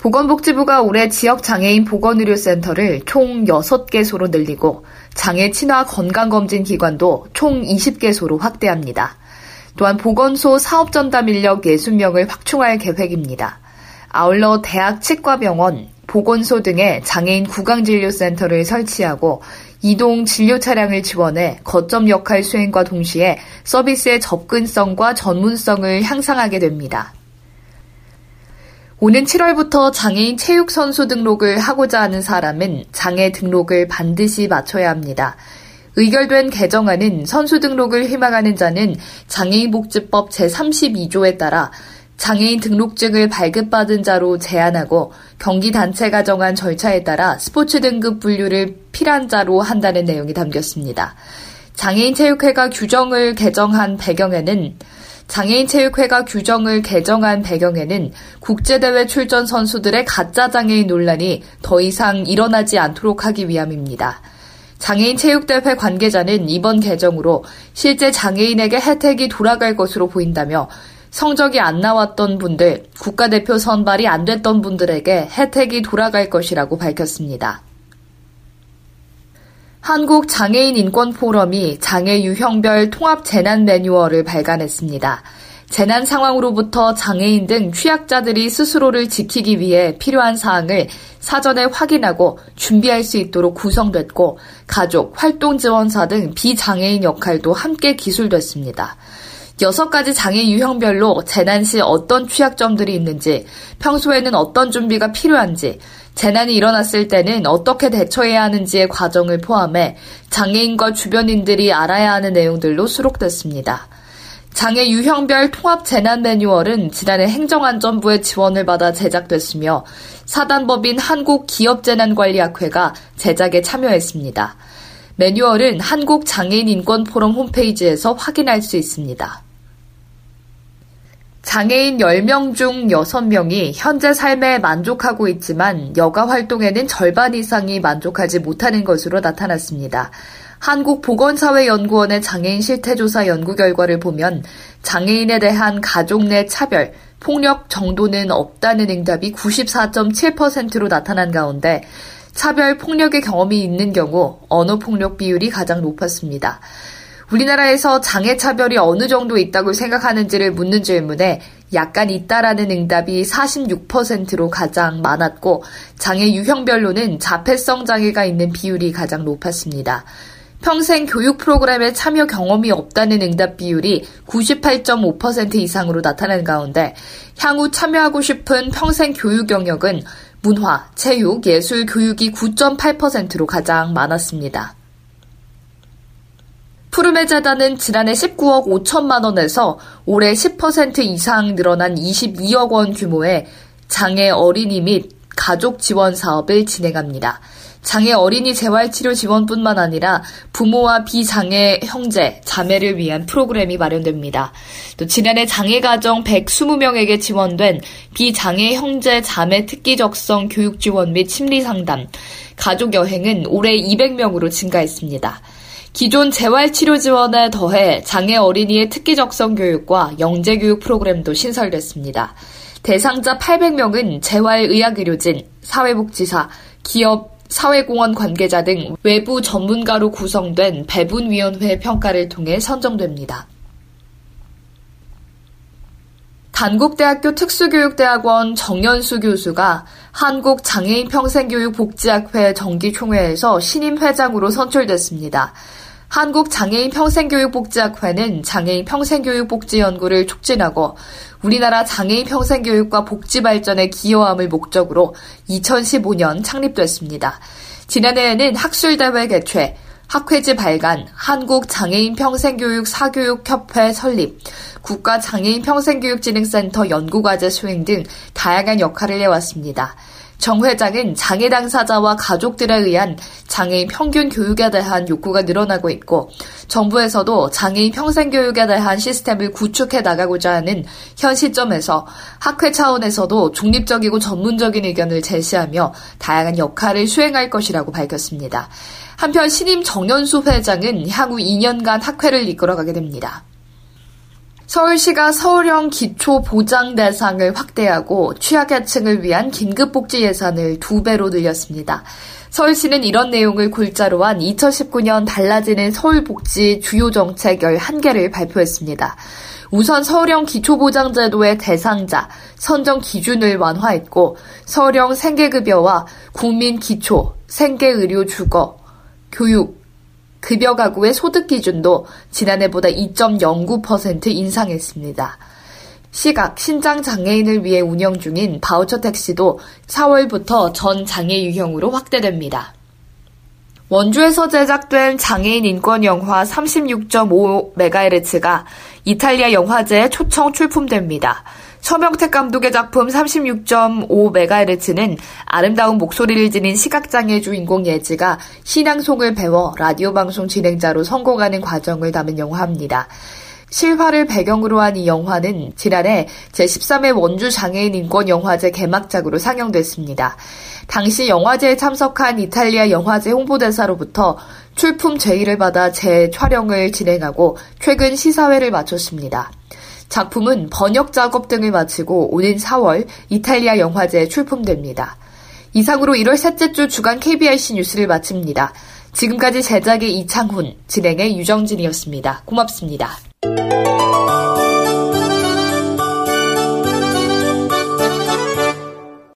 보건복지부가 올해 지역 장애인 보건의료센터를 총 6개소로 늘리고 장애 친화 건강검진 기관도 총 20개소로 확대합니다. 또한 보건소 사업전담 인력 60명을 확충할 계획입니다. 아울러 대학 치과병원, 보건소 등의 장애인 구강진료센터를 설치하고 이동 진료 차량을 지원해 거점 역할 수행과 동시에 서비스의 접근성과 전문성을 향상하게 됩니다. 오는 7월부터 장애인 체육 선수 등록을 하고자 하는 사람은 장애 등록을 반드시 마쳐야 합니다. 의결된 개정안은 선수 등록을 희망하는 자는 장애인복지법 제32조에 따라 장애인 등록증을 발급받은 자로 제한하고 경기단체가 정한 절차에 따라 스포츠 등급 분류를 필한 자로 한다는 내용이 담겼습니다. 장애인 체육회가 규정을 개정한 배경에는 장애인 체육회가 규정을 개정한 배경에는 국제대회 출전 선수들의 가짜 장애인 논란이 더 이상 일어나지 않도록 하기 위함입니다. 장애인 체육대회 관계자는 이번 개정으로 실제 장애인에게 혜택이 돌아갈 것으로 보인다며 성적이 안 나왔던 분들, 국가대표 선발이 안 됐던 분들에게 혜택이 돌아갈 것이라고 밝혔습니다. 한국 장애인 인권 포럼이 장애 유형별 통합 재난 매뉴얼을 발간했습니다. 재난 상황으로부터 장애인 등 취약자들이 스스로를 지키기 위해 필요한 사항을 사전에 확인하고 준비할 수 있도록 구성됐고 가족, 활동 지원사 등 비장애인 역할도 함께 기술됐습니다. 여섯 가지 장애 유형별로 재난 시 어떤 취약점들이 있는지, 평소에는 어떤 준비가 필요한지, 재난이 일어났을 때는 어떻게 대처해야 하는지의 과정을 포함해 장애인과 주변인들이 알아야 하는 내용들로 수록됐습니다. 장애 유형별 통합 재난 매뉴얼은 지난해 행정안전부의 지원을 받아 제작됐으며 사단법인 한국기업재난관리학회가 제작에 참여했습니다. 매뉴얼은 한국장애인인권포럼 홈페이지에서 확인할 수 있습니다. 장애인 10명 중 6명이 현재 삶에 만족하고 있지만 여가 활동에는 절반 이상이 만족하지 못하는 것으로 나타났습니다. 한국보건사회연구원의 장애인 실태조사 연구 결과를 보면 장애인에 대한 가족 내 차별, 폭력 정도는 없다는 응답이 94.7%로 나타난 가운데 차별 폭력의 경험이 있는 경우 언어 폭력 비율이 가장 높았습니다. 우리나라에서 장애 차별이 어느 정도 있다고 생각하는지를 묻는 질문에 약간 있다라는 응답이 46%로 가장 많았고 장애 유형별로는 자폐성 장애가 있는 비율이 가장 높았습니다. 평생 교육 프로그램에 참여 경험이 없다는 응답 비율이 98.5% 이상으로 나타난 가운데 향후 참여하고 싶은 평생 교육 영역은 문화, 체육, 예술 교육이 9.8%로 가장 많았습니다. 푸르메 재단은 지난해 19억 5천만 원에서 올해 10% 이상 늘어난 22억 원 규모의 장애 어린이 및 가족 지원 사업을 진행합니다. 장애 어린이 재활치료 지원뿐만 아니라 부모와 비장애 형제, 자매를 위한 프로그램이 마련됩니다. 또 지난해 장애가정 120명에게 지원된 비장애 형제, 자매 특기적성 교육 지원 및 심리 상담, 가족 여행은 올해 200명으로 증가했습니다. 기존 재활치료 지원에 더해 장애 어린이의 특기적성 교육과 영재 교육 프로그램도 신설됐습니다. 대상자 800명은 재활의학의료진, 사회복지사, 기업, 사회공헌 관계자 등 외부 전문가로 구성된 배분위원회 평가를 통해 선정됩니다. 단국대학교 특수교육대학원 정연수 교수가 한국장애인평생교육복지학회 정기총회에서 신임 회장으로 선출됐습니다. 한국장애인 평생교육복지학회는 장애인 평생교육복지 연구를 촉진하고 우리나라 장애인 평생교육과 복지 발전에 기여함을 목적으로 2015년 창립됐습니다. 지난해에는 학술대회 개최, 학회지 발간, 한국장애인 평생교육 사교육협회 설립, 국가장애인 평생교육진흥센터 연구과제 수행 등 다양한 역할을 해왔습니다. 정 회장은 장애 당사자와 가족들에 의한 장애인 평균 교육에 대한 욕구가 늘어나고 있고 정부에서도 장애인 평생 교육에 대한 시스템을 구축해 나가고자 하는 현 시점에서 학회 차원에서도 중립적이고 전문적인 의견을 제시하며 다양한 역할을 수행할 것이라고 밝혔습니다. 한편 신임 정연수 회장은 향후 2년간 학회를 이끌어가게 됩니다. 서울시가 서울형 기초 보장 대상을 확대하고 취약계층을 위한 긴급복지 예산을 두 배로 늘렸습니다. 서울시는 이런 내용을 골자로 한 2019년 달라지는 서울복지 주요 정책 11개를 발표했습니다. 우선 서울형 기초보장제도의 대상자, 선정 기준을 완화했고 서울형 생계급여와 국민기초, 생계의료 주거, 교육, 급여 가구의 소득 기준도 지난해보다 2.09% 인상했습니다. 시각, 신장 장애인을 위해 운영 중인 바우처 택시도 4월부터 전 장애 유형으로 확대됩니다. 원주에서 제작된 장애인 인권 영화 36.5MHz가 이탈리아 영화제에 초청 출품됩니다. 서명택 감독의 작품 36.5MHz는 아름다운 목소리를 지닌 시각장애 주인공 예지가 신앙송을 배워 라디오 방송 진행자로 성공하는 과정을 담은 영화입니다. 실화를 배경으로 한 이 영화는 지난해 제13회 원주 장애인 인권 영화제 개막작으로 상영됐습니다. 당시 영화제에 참석한 이탈리아 영화제 홍보대사로부터 출품 제의를 받아 재촬영을 진행하고 최근 시사회를 마쳤습니다. 작품은 번역 작업 등을 마치고 오는 4월 이탈리아 영화제에 출품됩니다. 이상으로 1월 셋째 주 주간 KBRC 뉴스를 마칩니다. 지금까지 제작의 이창훈, 진행의 유정진이었습니다. 고맙습니다.